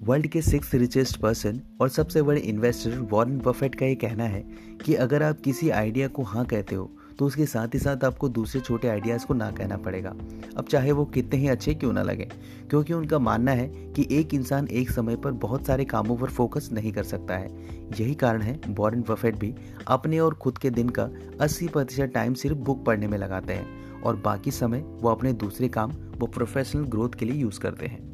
World के six richest person और सबसे बड़े इन्वेस्टर वॉरेन बफेट का ये कहना है कि अगर आप किसी आइडिया को हाँ कहते हो तो उसके साथ ही साथ आपको दूसरे छोटे आइडियाज़ को ना कहना पड़ेगा। अब चाहे वो कितने ही अच्छे क्यों ना लगे, क्योंकि उनका मानना है कि एक इंसान एक समय पर बहुत सारे कामों पर फोकस नहीं कर सकता है। यही कारण है, वॉरेन बफेट भी अपने और खुद के दिन का 80 प्रतिशत टाइम सिर्फ़ बुक पढ़ने में लगाते हैं और बाकी समय वो अपने दूसरे काम, वो प्रोफेशनल ग्रोथ के लिए यूज़ करते हैं।